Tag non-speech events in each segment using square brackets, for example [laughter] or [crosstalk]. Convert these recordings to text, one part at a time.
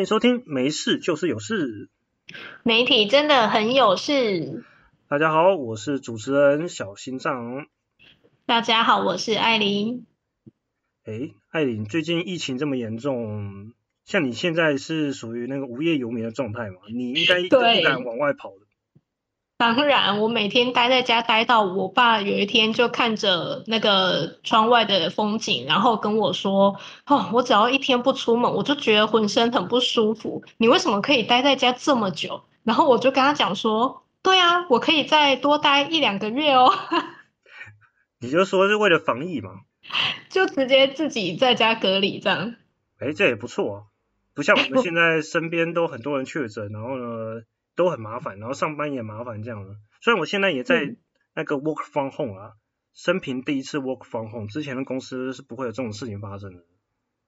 欢迎收听，没事就是有事。媒体真的很有事。大家好，我是主持人小心脏。大家好，我是艾琳。哎，艾琳，最近疫情这么严重，像你现在是属于那个无业游民的状态嘛？你应该不敢往外跑的。当然，我每天待在家待到我爸有一天就看着那个窗外的风景，然后跟我说：“哦，我只要一天不出门，我就觉得浑身很不舒服。你为什么可以待在家这么久？”然后我就跟他讲说：“对啊，我可以再多待一两个月哦。[laughs] ”你就说是为了防疫嘛？就直接自己在家隔离这样。哎，这也不错啊，不像我们 [laughs] 现在身边都很多人确诊，然后呢？都很麻烦，然后上班也麻烦，这样的。虽然我现在也在那个 work from home 啊，生平第一次 work from home，之前的公司是不会有这种事情发生的。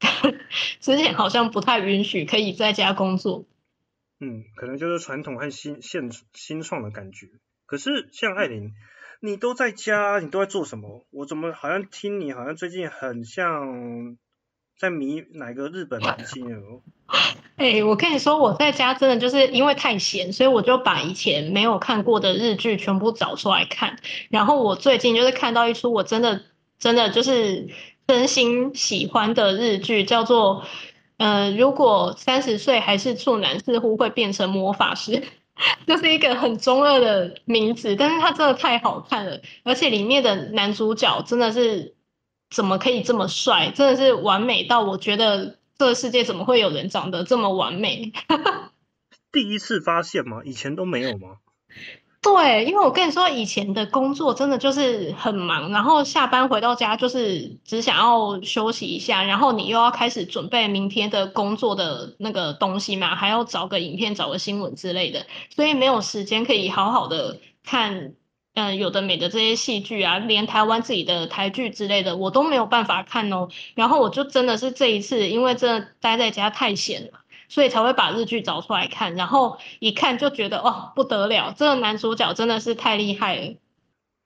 [laughs] 之前好像不太允许可以在家工作。嗯，可能就是传统和新现新创的感觉。可是像艾琳，你都在家，你都在做什么？我怎么好像听你好像最近很像在迷哪个日本明星哦？[laughs] 哎，我跟你说，我在家真的就是因为太闲，所以我就把以前没有看过的日剧全部找出来看。然后我最近就是看到一出我真的真的就是真心喜欢的日剧，叫做呃，如果三十岁还是处男，似乎会变成魔法师，[laughs] 就是一个很中二的名字，但是它真的太好看了，而且里面的男主角真的是怎么可以这么帅，真的是完美到我觉得。这个世界怎么会有人长得这么完美？[laughs] 第一次发现吗？以前都没有吗？[laughs] 对，因为我跟你说，以前的工作真的就是很忙，然后下班回到家就是只想要休息一下，然后你又要开始准备明天的工作的那个东西嘛，还要找个影片、找个新闻之类的，所以没有时间可以好好的看。嗯，有的美的这些戏剧啊，连台湾自己的台剧之类的，我都没有办法看哦。然后我就真的是这一次，因为真的待在家太闲了，所以才会把日剧找出来看。然后一看就觉得，哦，不得了，这个男主角真的是太厉害了。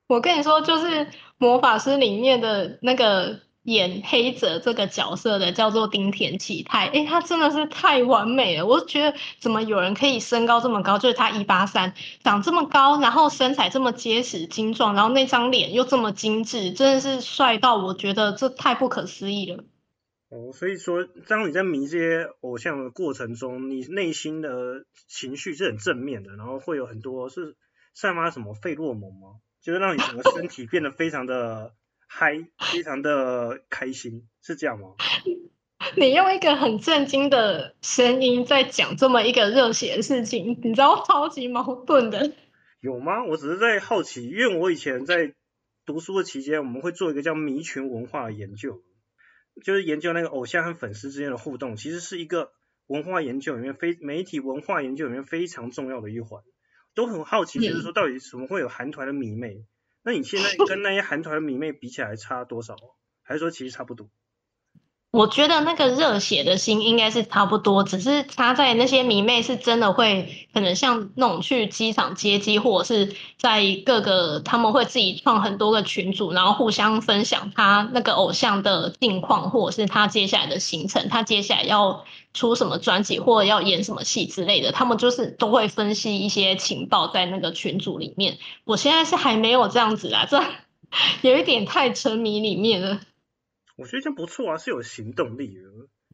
我跟你说，就是魔法师里面的那个。演黑泽这个角色的叫做丁田启太，哎，他真的是太完美了。我觉得怎么有人可以身高这么高，就是他一八三，长这么高，然后身材这么结实精壮，然后那张脸又这么精致，真的是帅到我觉得这太不可思议了。哦，所以说，当你在迷这些偶像的过程中，你内心的情绪是很正面的，然后会有很多是散发什么费洛蒙吗？就是让你整个身体变得非常的。嗨，非常的开心，是这样吗？[laughs] 你用一个很震惊的声音在讲这么一个热血的事情，你知道超级矛盾的。[laughs] 有吗？我只是在好奇，因为我以前在读书的期间，我们会做一个叫迷群文化的研究，就是研究那个偶像和粉丝之间的互动，其实是一个文化研究里面非媒体文化研究里面非常重要的一环。都很好奇，就是说到底怎么会有韩团的迷妹？那你现在 [laughs] 跟那些韩团迷妹比起来差多少？还是说其实差不多？我觉得那个热血的心应该是差不多，只是他在那些迷妹是真的会可能像那种去机场接机，或者是在各个他们会自己创很多个群组，然后互相分享他那个偶像的近况，或者是他接下来的行程，他接下来要。出什么专辑或者要演什么戏之类的，他们就是都会分析一些情报在那个群组里面。我现在是还没有这样子啊，这 [laughs] 有一点太沉迷里面了。我觉得这样不错啊，是有行动力的。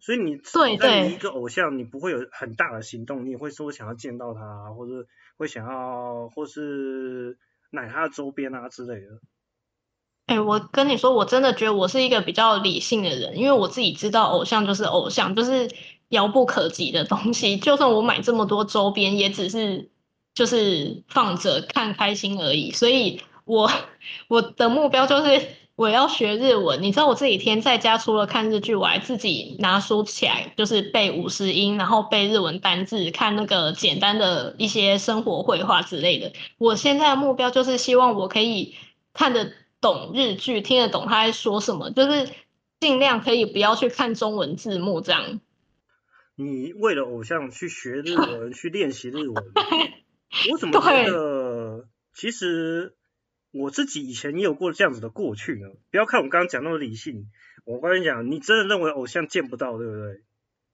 所以你对对一个偶像，你不会有很大的行动力，会说想要见到他，或者会想要或是买他的周边啊之类的。哎，我跟你说，我真的觉得我是一个比较理性的人，因为我自己知道偶像就是偶像，就是。遥不可及的东西，[laughs] 就算我买这么多周边，也只是就是放着看开心而已。所以，我 [laughs] 我的目标就是我要学日文。你知道，我这几天在家除了看日剧，我还自己拿书起来，就是背五十音，然后背日文单字，看那个简单的一些生活绘画之类的。我现在的目标就是希望我可以看得懂日剧，听得懂他在说什么，就是尽量可以不要去看中文字幕这样。[laughs] 你为了偶像去学日文，[laughs] 去练习日文，[laughs] 我怎么觉得？其实我自己以前也有过这样子的过去呢。不要看我刚刚讲那么理性，我跟你讲，你真的认为偶像见不到，对不对？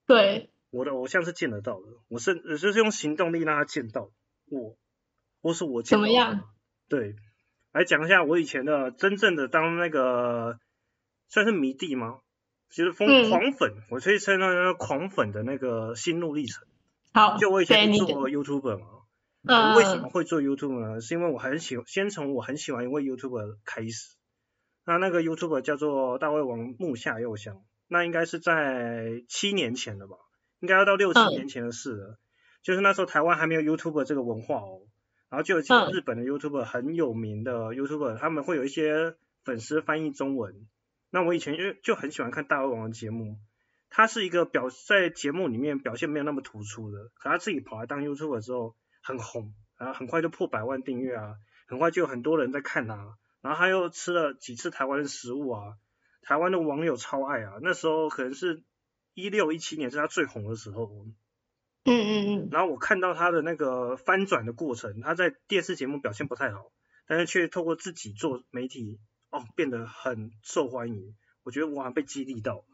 对。我的偶像是见得到的，我是就是用行动力让他见到我，或是我见到怎么样？对，来讲一下我以前的真正的当那个算是迷弟吗？其实疯嗯狂粉，我可以称那个狂粉的那个心路历程。好，就我以前做 YouTuber 嘛，嗯，为什么会做 YouTube 呢？是因为我很喜欢，先从我很喜欢一位 YouTuber 开始。那那个 YouTuber 叫做大胃王木下佑香，那应该是在七年前了吧？应该要到六七嗯年前的事了。就是那时候台湾还没有 YouTuber 这个文化哦，然后就有几个嗯日本的 YouTuber 很有名的 YouTuber，他们会有一些粉丝翻译中文。那我以前就就很喜欢看大胃王的节目，他是一个表在节目里面表现没有那么突出的，可他自己跑来当 YouTuber 之后很红，然后很快就破百万订阅啊，很快就有很多人在看他，然后他又吃了几次台湾的食物啊，台湾的网友超爱啊，那时候可能是一六一七年是他最红的时候，嗯嗯嗯，然后我看到他的那个翻转的过程，他在电视节目表现不太好，但是却透过自己做媒体，哦，变得很受欢迎。我觉得我好像被激励到，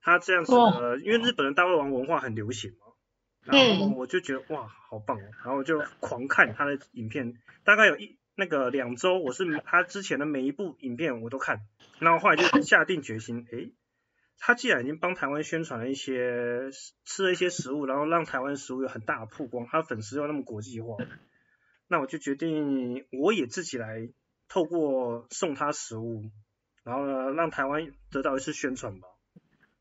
他这样子哇的，因为日本的大胃王文化很流行嘛，然后嗯。我就觉得哇，好棒哦，然后我就狂看他的影片，大概有一那个两周，我是他之前的每一部影片我都看，然后后来就下定决心，诶，他既然已经帮台湾宣传了一些吃了一些食物，然后让台湾食物有很大的曝光，他粉丝又那么国际化，那我就决定我也自己来透过送他食物，然后呢让台湾得到一次宣传吧。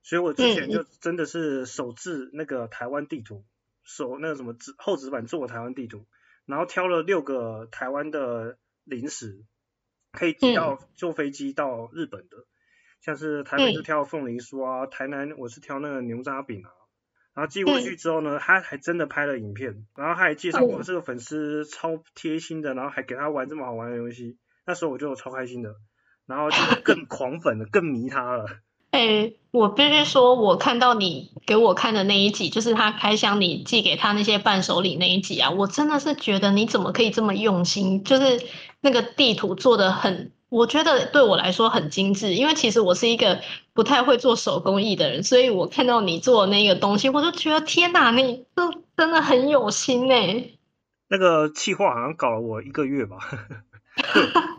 所以我之前就真的是手制那个台湾地图，手那个什么纸厚纸板做的台湾地图，然后挑了六个台湾的零食，可以寄到坐飞机到日本的。像是台北是挑凤梨酥啊，台南我是挑那个牛轧饼啊，然后寄过去之后呢，他还真的拍了影片，然后他还介绍我这个粉丝超贴心的，然后还给他玩这么好玩的游戏，那时候我就超开心的，然后就更狂粉了，更迷他了。哎、我必须说，我看到你给我看的那一集，就是他开箱你寄给他那些伴手礼那一集啊，我真的是觉得你怎么可以这么用心？就是那个地图做的很，我觉得对我来说很精致，因为其实我是一个不太会做手工艺的人，所以我看到你做那个东西，我就觉得天哪，你这真的很有心哎、那个企划好像搞了我一个月吧。[laughs]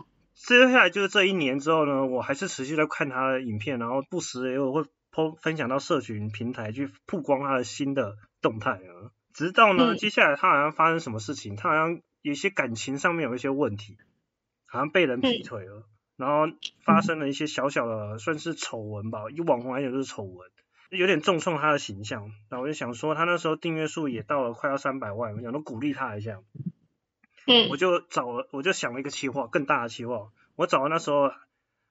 对，接下来就是这一年之后呢，我还是持续在看他的影片，然后不时也有会 po 分享到社群平台去曝光他的新的动态啊。直到呢，嗯接下来他好像发生什么事情，他好像有一些感情上面有一些问题，好像被人劈腿了，然后发生了一些小小的算是丑闻吧，以网红来讲就是丑闻。有点重创他的形象，那我就想说，他那时候订阅数也到了快要三百万，我想都鼓励他一下，我就找了，我就想了一个企划，更大的企划。我找了那时候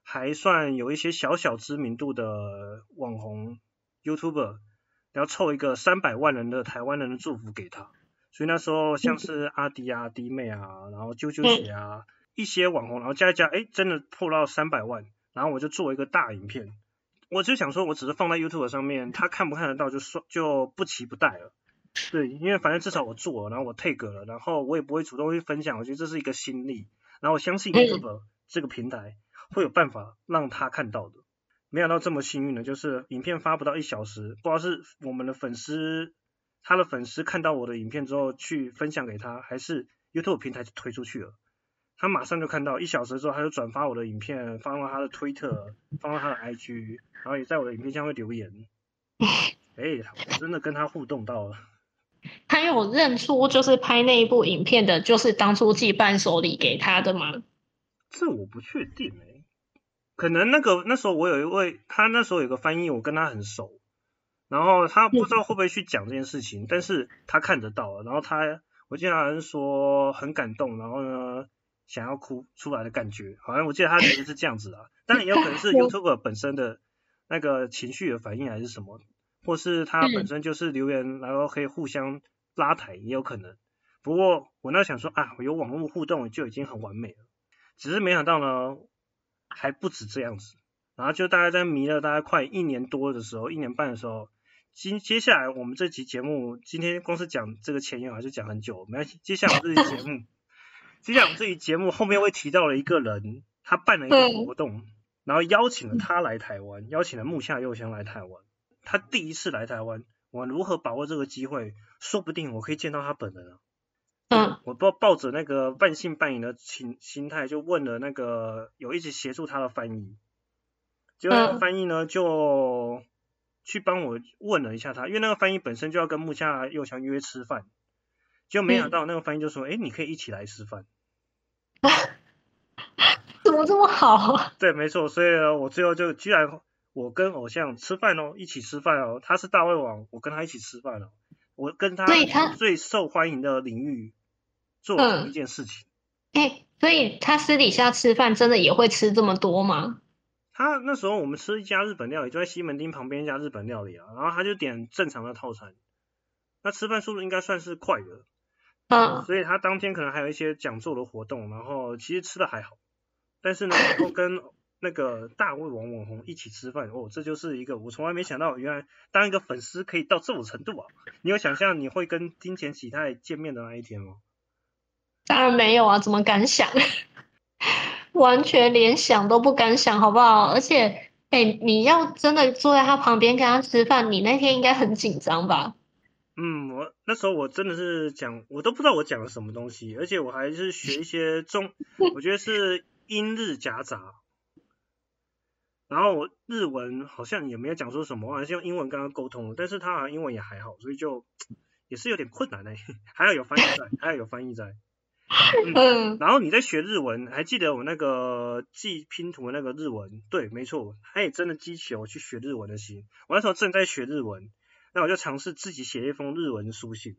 还算有一些小小知名度的网红 YouTuber，然后凑一个三百万人的台湾人的祝福给他。所以那时候像是阿迪啊、弟妹啊，然后啾啾姐啊，一些网红，然后加一加，哎，真的破到三百万。然后我就做一个大影片，我就想说，我只是放在 YouTube 上面，他看不看得到就算就不期不待了。对，因为反正至少我做了，然后我 take 了，然后我也不会主动去分享，我觉得这是一个心力，然后我相信 YouTube 这个平台会有办法让他看到的。没想到这么幸运的，就是影片发不到一小时，不知道是我们的粉丝，他的粉丝看到我的影片之后去分享给他，还是 YouTube 平台就推出去了。他马上就看到，一小时之后他就转发我的影片，放到他的推特，放到他的 IG，然后也在我的影片下面留言。[laughs] 哎、我真的跟他互动到了。他有认出就是拍那一部影片的，就是当初寄伴手礼给他的吗？这我不确定哎、可能那个那时候我有一位，他那时候有个翻译，我跟他很熟，然后他不知道会不会去讲这件事情，但是他看得到了，然后他我记得好像说很感动，然后呢想要哭出来的感觉，好像我记得他其实是这样子啊，当然也有可能是 [laughs] YouTube 本身的那个情绪的反应还是什么，或是他本身就是留言，然后可以互相拉抬，也有可能。不过我那想说啊，有网络互动就已经很完美了。只是没想到呢，还不止这样子。然后就大概在迷了大概快一年多的时候，一年半的时候，今接下来我们这期节目，今天光是讲这个前言还是讲很久，没关系。接下来我们这期节目，接下来我们这期节目后面会提到了一个人，他办了一个活动，然后邀请了他来台湾，邀请了木下佑香来台湾。他第一次来台湾，我如何把握这个机会？说不定我可以见到他本人啊。嗯我抱抱着那个半信半疑的心心态，就问了那个有一直协助他的翻译，结果翻译呢就去帮我问了一下他，因为那个翻译本身就要跟木下佑香约吃饭，结果没想到那个翻译就说，哎、你可以一起来吃饭。[laughs] 怎么这么好啊？对，没错，所以呢，我最后就居然我跟偶像吃饭哦，一起吃饭哦，他是大胃王，我跟他一起吃饭哦，我跟他最受欢迎的领域做嗯同一件事情。哎、所以他私底下吃饭真的也会吃这么多吗？他那时候我们吃一家日本料理，就在西门町旁边一家日本料理啊，然后他就点正常的套餐，那吃饭速度应该算是快的，嗯，所以他当天可能还有一些讲座的活动，然后其实吃的还好，但是呢，然后跟那个大胃王网红一起吃饭，哦，这就是一个我从来没想到，原来当一个粉丝可以到这种程度啊！你有想象你会跟金钱喜太见面的那一天吗？当然没有啊，怎么敢想？[laughs] 完全连想都不敢想，好不好？而且，哎、你要真的坐在他旁边跟他吃饭，你那天应该很紧张吧？嗯，我那时候我真的是讲，我都不知道我讲了什么东西，而且我还是学一些中，[laughs] 我觉得是英日夹杂。然后日文好像也没有讲说什么，我好像是用英文跟他沟通，但是他好像英文也还好，所以就也是有点困难呢、[laughs] 还要有翻译在，还要有翻译在。嗯，然后你在学日文，还记得我那个记拼图的那个日文？对，没错，他也真的激起了我去学日文的心。我那时候正在学日文，那我就尝试自己写一封日文书信，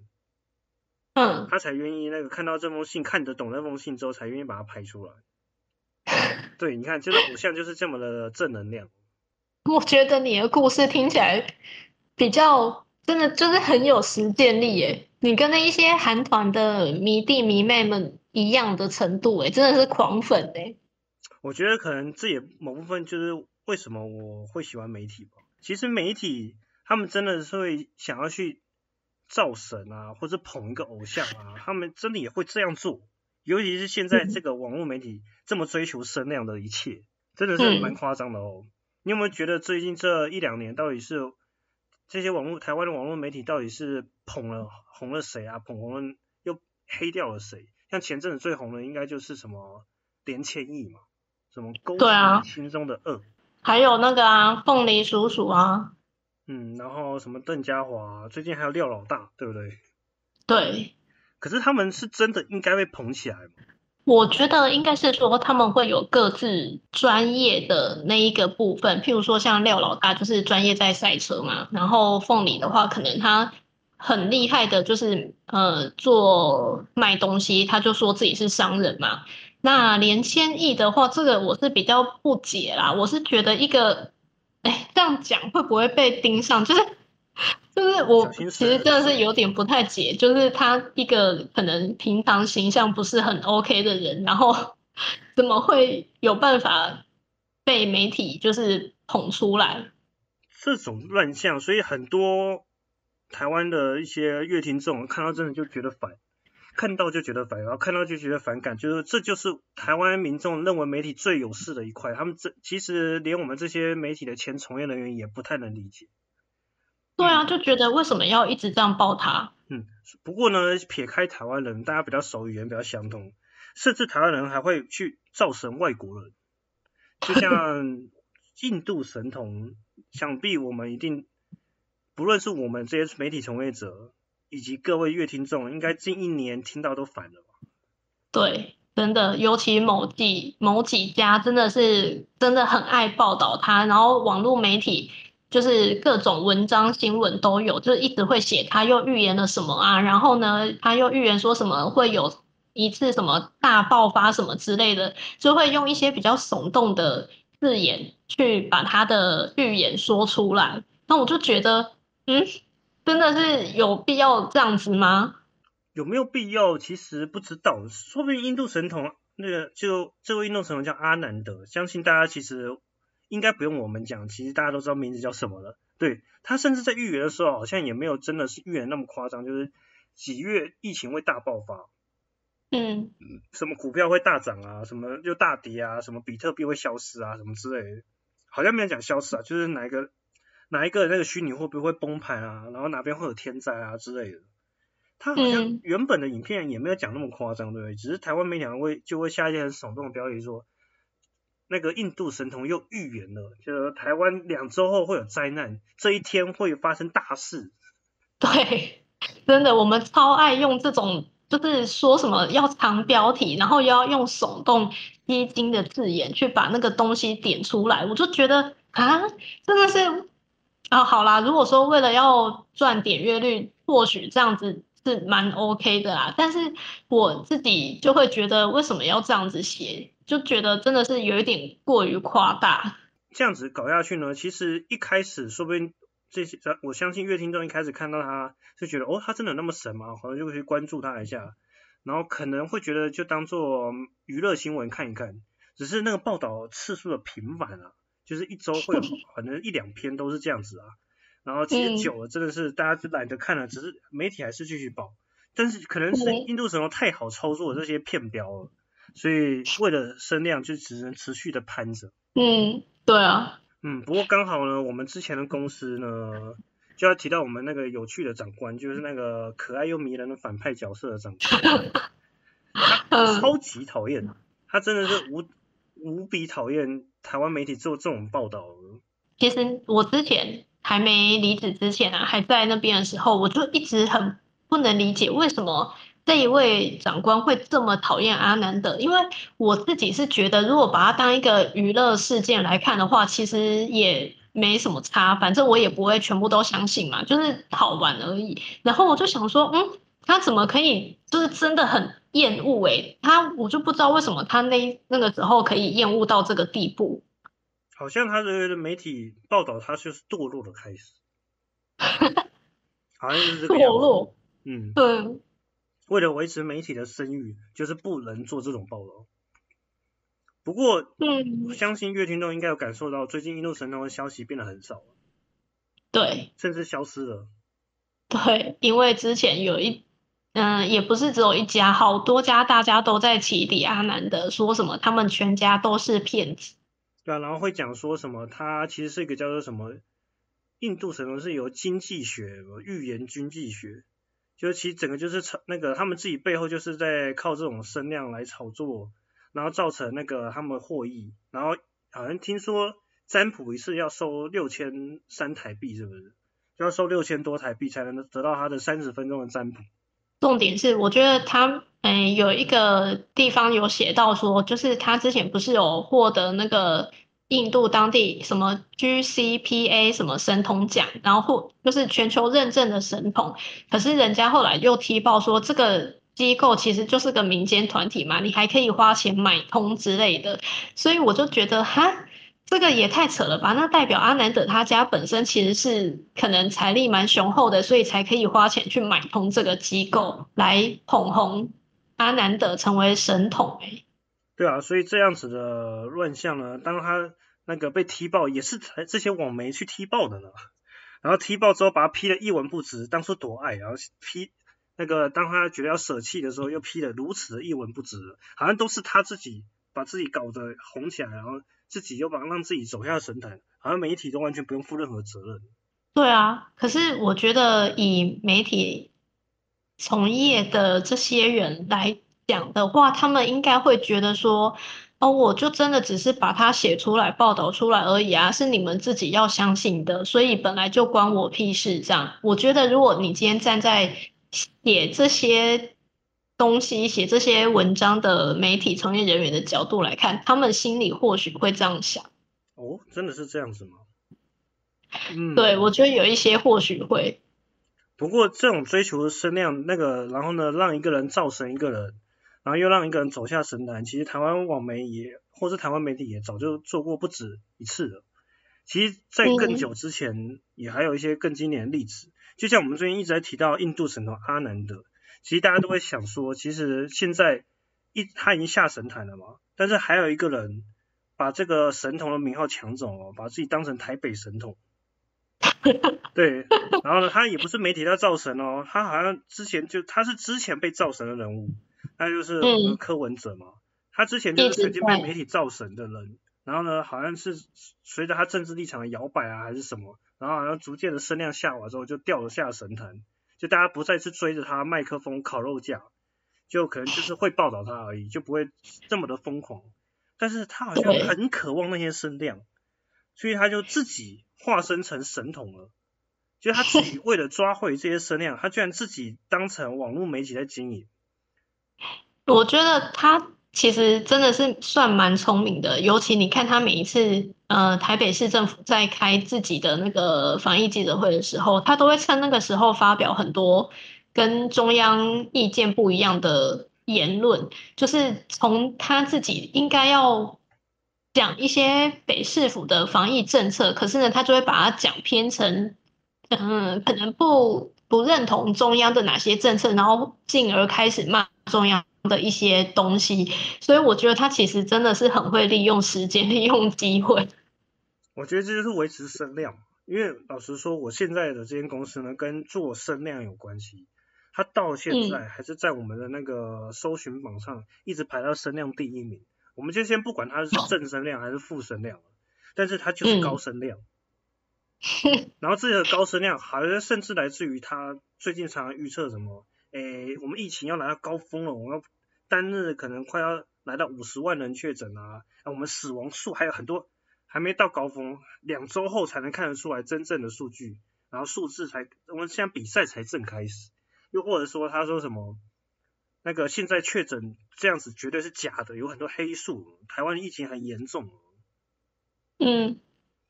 嗯，他才愿意那个看到这封信，看得懂那封信之后，才愿意把它拍出来。对，你看，就是偶像就是这么的正能量。[laughs] 我觉得你的故事听起来比较真的就是很有实践力耶。你跟那一些韩团的迷弟迷妹们一样的程度，哎，真的是狂粉哎。我觉得可能这也某部分就是为什么我会喜欢媒体吧。其实媒体他们真的是会想要去造神啊，或者捧一个偶像啊，他们真的也会这样做。尤其是现在这个网络媒体这么追求声量的一切，真的是蛮夸张的哦。你有没有觉得最近这一两年到底是这些网络台湾的网络媒体到底是捧了红了谁啊？捧红了又黑掉了谁？像前阵子最红的应该就是什么连千亿嘛，什么勾起心中的恶，还有那个啊，凤梨叔叔啊，嗯，然后什么邓家华，最近还有廖老大，对不对？对，可是他们是真的应该被捧起来吗？我觉得应该是说他们会有各自专业的那一个部分，譬如说像廖老大就是专业在赛车嘛，然后凤梨的话，可能他很厉害的，就是呃做卖东西，他就说自己是商人嘛。那连千亿的话，这个我是比较不解啦，我是觉得一个，哎，这样讲会不会被盯上？就是就是我其实真的是有点不太解，就是他一个可能平常形象不是很 OK 的人，然后 [laughs] 怎么会有办法被媒体就是捧出来？这种乱象，所以很多台湾的一些乐听众看到真的就觉得烦，看到就觉得烦，然后看到就觉得反感，就是这就是台湾民众认为媒体最有势的一块。他们这其实连我们这些媒体的前从业人员也不太能理解。对啊，就觉得为什么要一直这样报他？嗯，不过呢，撇开台湾人，大家比较熟，语言比较相通，甚至台湾人还会去造神外国人，就像 [laughs] 印度神童，想必我们一定，不论是我们这些媒体从业者，以及各位乐听众，应该近一年听到都烦了吧？对，真的，尤其某几某几家真的是真的很爱报道他，然后网络媒体就是各种文章新闻都有，就是一直会写他又预言了什么啊，然后呢，他又预言说什么会有一次什么大爆发什么之类的，就会用一些比较耸动的字眼去把他的预言说出来。那我就觉得，嗯，真的是有必要这样子吗？有没有必要？其实不知道，说不定印度神童那个就这位印度神童叫阿南德，相信大家其实应该不用我们讲，其实大家都知道名字叫什么了。对他甚至在预言的时候，好像也没有真的是预言那么夸张，就是几月疫情会大爆发，嗯。什么股票会大涨啊，什么就大跌啊，什么比特币会消失啊，什么之类的，好像没有讲消失啊，就是哪一个哪一个那个虚拟货币会崩盘啊，然后哪边会有天灾啊之类的。他好像嗯原本的影片也没有讲那么夸张，对不对？只是台湾媒体会就会下一些很耸动的标题说，那个印度神童又预言了，就是台湾两周后会有灾难，这一天会发生大事。对，真的，我们超爱用这种，就是说什么要长标题，然后又要用耸动、吸睛的字眼去把那个东西点出来，我就觉得啊，真的是啊，好啦，如果说为了要赚点阅率，或许这样子是蛮 OK 的啦，但是我自己就会觉得为什么要这样子写，就觉得真的是有一点过于夸大。这样子搞下去呢，其实一开始说不定这些，我相信乐听众一开始看到他就觉得哦，他真的有那么神吗？好像就会去关注他一下，然后可能会觉得就当做娱乐新闻看一看，只是那个报道次数的频繁啊，就是一周会有 [laughs] 可能一两篇都是这样子啊，然后其实嗯。久了真的是大家就懒得看了，只是媒体还是继续报，但是可能是嗯印度神童太好操作这些骗标了，所以为了声量就只能持续的攀着。嗯，对啊，嗯，不过刚好呢，我们之前的公司呢，就要提到我们那个有趣的长官，就是那个可爱又迷人的反派角色的长官，[laughs] 他嗯。超级讨厌，他真的是无无比讨厌台湾媒体做这种报道。其实我之前还没离职之前啊，还在那边的时候，我就一直很不能理解为什么这一位长官会这么讨厌阿南德。因为我自己是觉得，如果把它当一个娱乐事件来看的话，其实也没什么差，反正我也不会全部都相信嘛，就是好玩而已。然后我就想说，嗯，他怎么可以就是真的很厌恶诶、他我就不知道为什么他那那个时候可以厌恶到这个地步。好像他的媒体报道他就是堕落的开始，[laughs] 好像就是这个堕样子。落，嗯，对。为了维持媒体的声誉，就是不能做这种报道。不过，嗯我，相信乐听众应该有感受到，最近印度神童的消息变得很少了，对甚至消失了。对，因为之前有一，嗯、也不是只有一家，好多家大家都在起底阿南的，说什么他们全家都是骗子。然后会讲说什么，他其实是一个叫做什么印度神童是由经济学、预言经济学，就是其实整个就是炒那个他们自己背后就是在靠这种声量来炒作，然后造成那个他们获益，然后好像听说占卜一次要收六千三台币，是不是？就要收六千多台币才能得到他的三十分钟的占卜。重点是，我觉得他，嗯、有一个地方有写到说，就是他之前不是有获得那个印度当地什么 GCPA 什么神童奖，然后就是全球认证的神童，可是人家后来又踢爆说这个。机构其实就是个民间团体嘛，你还可以花钱买通之类的，所以我就觉得哈，这个也太扯了吧？那代表阿南德他家本身其实是可能财力蛮雄厚的，所以才可以花钱去买通这个机构来捧红阿南德成为神童、欸。对啊，所以这样子的乱象呢，当他那个被踢爆，也是才这些网媒去踢爆的呢。然后踢爆之后，把他批的一文不值，当初多爱，然后批那个当他觉得要舍弃的时候，又批的如此的一文不值，好像都是他自己把自己搞得红起来，然后自己又把让自己走下神坛，好像媒体都完全不用负任何责任。对啊，可是我觉得以媒体从业的这些人来讲的话，他们应该会觉得说，哦，我就真的只是把它写出来、报道出来而已啊，是你们自己要相信的，所以本来就关我屁事。这样，我觉得如果你今天站在写这些东西、写这些文章的媒体从业人员的角度来看，他们心里或许会这样想。哦，真的是这样子吗？嗯，对，我觉得有一些或许会。不过这种追求声量，那个然后呢，让一个人造神一个人，然后又让一个人走下神坛，其实台湾网媒也，或是台湾媒体也早就做过不止一次了。其实，在更久之前，也还有一些更经典的例子，就像我们最近一直在提到印度神童阿南德，其实大家都会想说，其实现在一他已经下神坛了嘛，但是还有一个人把这个神童的名号抢走了，把自己当成台北神童。[laughs] 对，然后呢，他也不是媒体在造神哦，他好像之前就他是之前被造神的人物，那就是柯文哲嘛，他之前就是曾经被媒体造神的人，然后呢，好像是随着他政治立场的摇摆啊，还是什么，然后好像逐渐的声量下滑之后，就掉了下神坛，就大家不再去追着他麦克风烤肉架，就可能就是会报道他而已，就不会这么的疯狂。但是他好像很渴望那些声量，所以他就自己化身成神童了。就他自己为了抓回这些声量，他居然自己当成网络媒体在经营。我觉得他其实真的是算蛮聪明的，尤其你看他每一次，呃，台北市政府在开自己的那个防疫记者会的时候，他都会趁那个时候发表很多跟中央意见不一样的言论，就是从他自己应该要讲一些北市府的防疫政策，可是呢，他就会把它讲偏成。嗯，可能不不认同中央的哪些政策，然后进而开始骂中央的一些东西，所以我觉得他其实真的是很会利用时间、[laughs] 利用机会。我觉得这就是维持声量，因为老实说，我现在的这间公司呢，跟做声量有关系。它到现在还是在我们的那个搜寻榜上一直排到声量第一名。我们就先不管它是正声量还是负声量，但是它就是高声量。[laughs] 然后这个高声量，好像甚至来自于他最近常常预测什么，诶，我们疫情要来到高峰了，我们要单日可能快要来到五十万人确诊啊，我们死亡数还有很多还没到高峰，两周后才能看得出来真正的数据，然后数字才我们现在比赛才正开始，又或者说他说什么，那个现在确诊这样子绝对是假的，有很多黑数，台湾疫情很严重。嗯。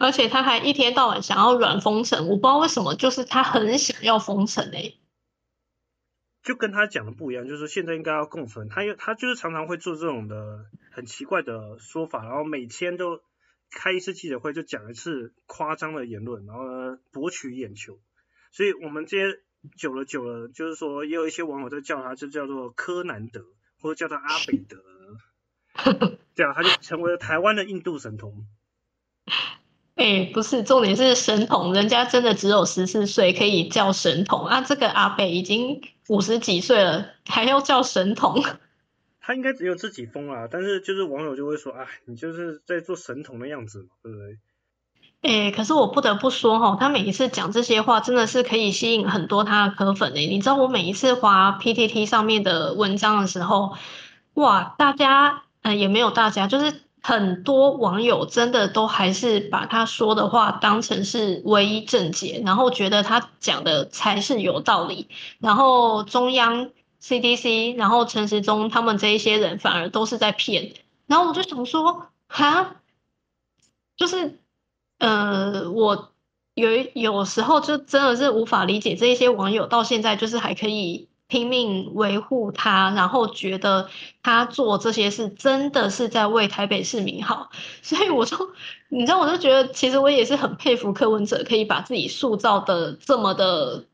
而且他还一天到晚想要软封城，我不知道为什么，就是他很想要封城诶。就跟他讲的不一样，就是现在应该要共存，他又他就是常常会做这种的很奇怪的说法，然后每天都开一次记者会就讲一次夸张的言论，然后呢博取眼球。所以我们这些久了久了，就是说也有一些网友在叫他，就叫做柯南德，或者叫他阿北德，[laughs] 这样他就成为了台湾的印度神童。哎，不是，重点是神童，人家真的只有十四岁，可以叫神童啊！这个阿北已经五十几岁了，还要叫神童？[laughs] 他应该只有自己疯了，但是就是网友就会说，哎，你就是在做神童的样子嘛，对不对？哎，可是我不得不说哈，他每一次讲这些话，真的是可以吸引很多他的科粉诶。你知道我每一次滑 PTT 上面的文章的时候，哇，大家呃也没有大家，就是。很多网友真的都还是把他说的话当成是唯一正解，然后觉得他讲的才是有道理，然后中央 CDC，然后陈时中他们这一些人反而都是在骗，然后我就想说，哈，就是呃，我有有时候就真的是无法理解这一些网友到现在就是还可以。拼命维护他，然后觉得他做这些事真的是在为台北市民好，所以我就，你知道，我就觉得其实我也是很佩服柯文哲可以把自己塑造的这么的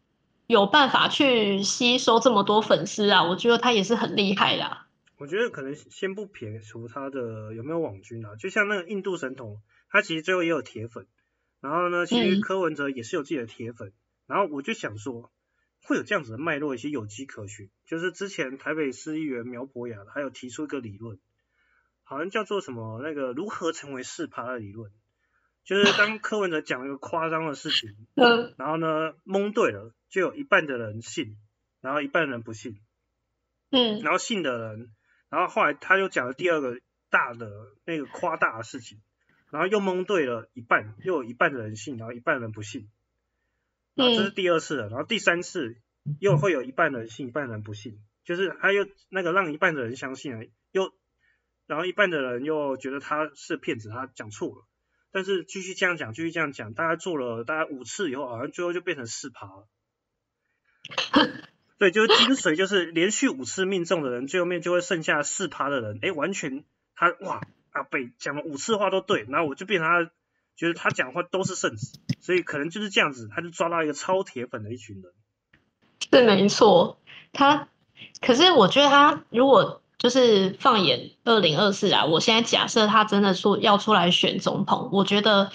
有办法去吸收这么多粉丝啊，我觉得他也是很厉害啦。我觉得可能先不撇除他的有没有网军啊，就像那个印度神童，他其实最后也有铁粉，然后呢，其实柯文哲也是有自己的铁粉，然后我就想说。会有这样子的脉络，一些有迹可循。就是之前台北市议员苗博雅，还有提出一个理论，好像叫做什么那个如何成为四趴的理论。就是当柯文哲讲一个夸张的事情，然后呢蒙对了，就有一半的人信，然后一半人不信。嗯，然后信的人，然后后来他又讲了第二个大的那个夸大的事情，然后又蒙对了一半，又有一半的人信，然后一半人不信。然后这是第二次了，然后第三次又会有一半人信，一半人不信，就是他又那个让一半的人相信了，又然后一半的人又觉得他是骗子，他讲错了，但是继续这样讲，继续这样讲，大概做了大概五次以后，好像最后就变成四趴了。[laughs] 对，就是精髓，就是连续五次命中的人，最后面就会剩下四趴的人，哎，完全他哇阿北讲了五次话都对，然后我就变成他。觉得他讲话都是圣旨，所以可能就是这样子，他就抓到一个超铁粉的一群人。是没错，他可是我觉得他如果就是放眼二零二四啊，我现在假设他真的说要出来选总统，我觉得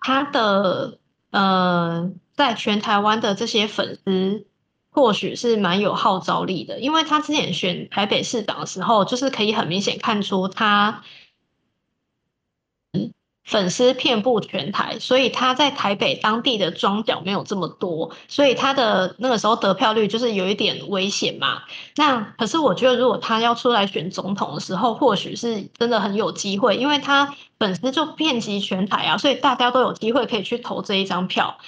他的呃在全台湾的这些粉丝或许是蛮有号召力的，因为他之前选台北市长的时候，就是可以很明显看出他。粉丝遍布全台，所以他在台北当地的庄脚没有这么多，所以他的那个时候得票率就是有一点危险嘛。那可是我觉得，如果他要出来选总统的时候，或许是真的很有机会，因为他粉丝就遍及全台啊，所以大家都有机会可以去投这一张票。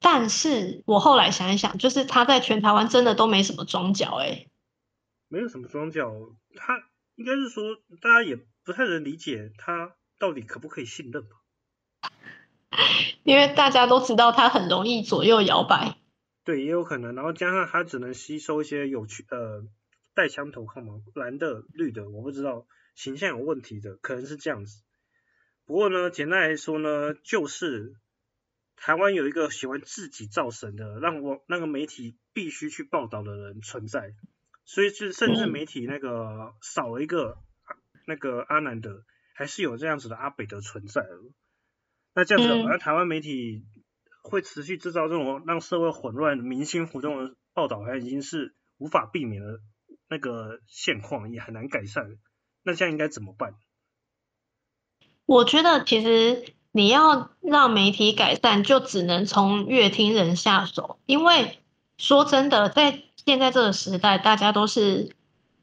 但是我后来想一想，就是他在全台湾真的都没什么庄脚，哎，没有什么庄脚，他应该是说大家也不太能理解他到底可不可以信任吧？因为大家都知道他很容易左右摇摆。对，也有可能，然后加上他只能吸收一些有趣呃带枪头控嘛，蓝的绿的，我不知道形象有问题的，可能是这样子。不过呢，简单来说呢，就是。台湾有一个喜欢自己造神的，让我那个媒体必须去报道的人存在，所以就甚至媒体那个少了一个那个阿南德，还是有这样子的阿北的存在。那这样子，而台湾媒体会持续制造这种让社会混乱、民心浮动的报道，还已经是无法避免的那个现况，也很难改善。那现在应该怎么办？我觉得其实。你要让媒体改善，就只能从乐听人下手。因为说真的，在现在这个时代，大家都是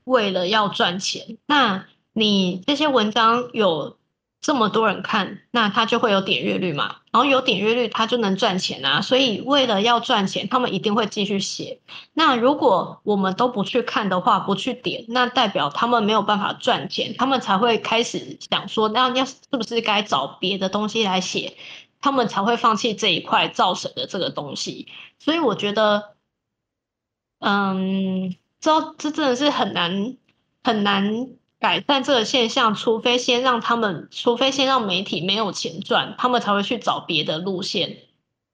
为了要赚钱。那你这些文章有？这么多人看，那他就会有点阅率嘛，然后有点阅率，他就能赚钱啊。所以为了要赚钱，他们一定会继续写。那如果我们都不去看的话，不去点，那代表他们没有办法赚钱，他们才会开始想说，那要是不是该找别的东西来写，他们才会放弃这一块造神的这个东西。所以我觉得，嗯，这这真的是很难很难。改善这个现象，除非先让他们，除非先让媒体没有钱赚，他们才会去找别的路线，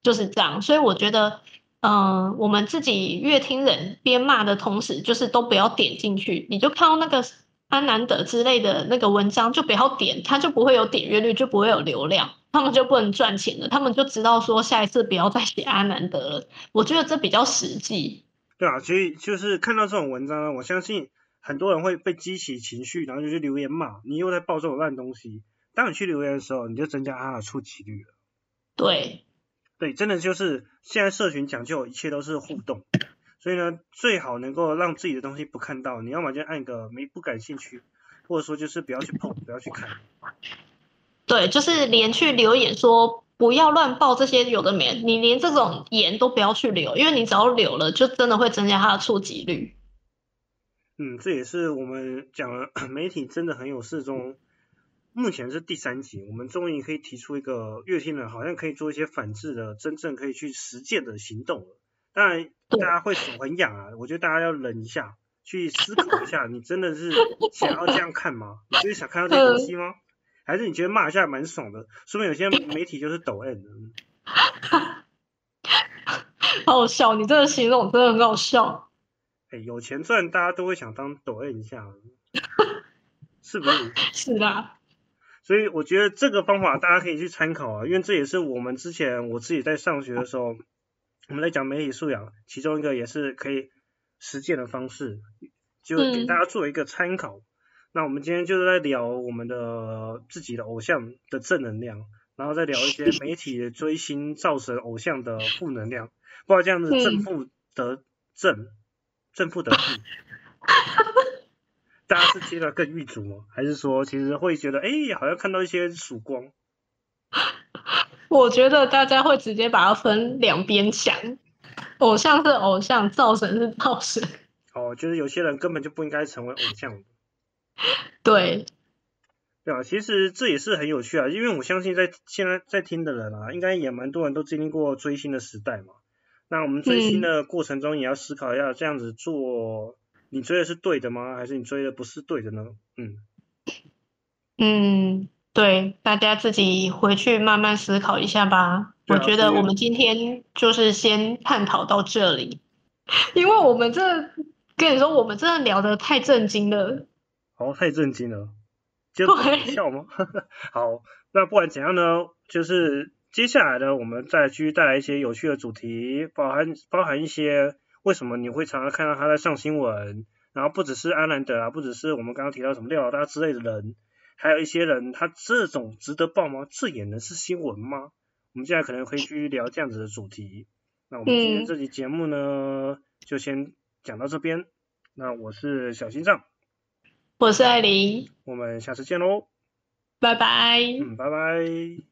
就是这样。所以我觉得，嗯，我们自己越听人边骂的同时，就是都不要点进去，你就看到那个安南德之类的那个文章，就不要点，他就不会有点阅率，就不会有流量，他们就不能赚钱了，他们就知道说下一次不要再写安南德了。我觉得这比较实际。对啊，所以就是看到这种文章，我相信。很多人会被激起情绪，然后就去留言骂你又在报这种烂东西。当你去留言的时候，你就增加他的触及率了。对，对，真的就是现在社群讲究一切都是互动，所以呢，最好能够让自己的东西不看到。你要么就按个没不感兴趣，或者说就是不要去碰，不要去看。对，就是连去留言说不要乱报这些有的没，你连这种言都不要去留，因为你只要留了，就真的会增加他的触及率。嗯，这也是我们讲了 [coughs] 媒体真的很有事中，目前是第三集，我们终于可以提出一个乐听人好像可以做一些反制的，真正可以去实践的行动了。当然，大家会手很痒啊，我觉得大家要忍一下，去思考一下，你真的是想要这样看吗？你就是想看到这东西吗？还是你觉得骂一下蛮爽的？说明有些媒体就是抖 M 的。[laughs] 好好笑，你这个形容真的很好笑。哎，有钱赚，大家都会想当抖 A 一下，[laughs] 是不是？是的。所以我觉得这个方法大家可以去参考啊，因为这也是我们之前我自己在上学的时候，我们在讲媒体素养，其中一个也是可以实践的方式，就给大家做一个参考。那我们今天就是在聊我们的自己的偶像的正能量，然后再聊一些媒体的追星造成偶像的负能量，不知道这样子正负得正。正负得 [laughs] 负，大家是觉得更狱卒吗？还是说其实会觉得，哎，好像看到一些曙光？[laughs] 我觉得大家会直接把它分两边想，偶像是偶像，造神是造神。哦，就是有些人根本就不应该成为偶像。[laughs] 对，对啊，其实这也是很有趣啊，因为我相信在现在在听的人啊，应该也蛮多人都经历过追星的时代嘛。那我们追星的过程中，也要思考一下，这样子做，你追的是对的吗？还是你追的不是对的呢？嗯，嗯，对，大家自己回去慢慢思考一下吧。我觉得我们今天就是先探讨到这里，[laughs] 因为我们这跟你说，我们真的聊的太震惊了。哦，太震惊了，[laughs] 就笑吗？[laughs] 好，那不管怎样呢，就是。接下来呢，我们再继续带来一些有趣的主题，包含包含一些为什么你会常常看到他在上新闻，然后不只是安兰德啊，不只是我们刚刚提到什么廖老大之类的人，还有一些人他这种值得报吗？这也能是新闻吗？我们现在可能会去聊这样子的主题。那我们今天这期节目呢，就先讲到这边。那我是小心脏，我是艾琳，我们下次见喽，拜拜，嗯，拜拜。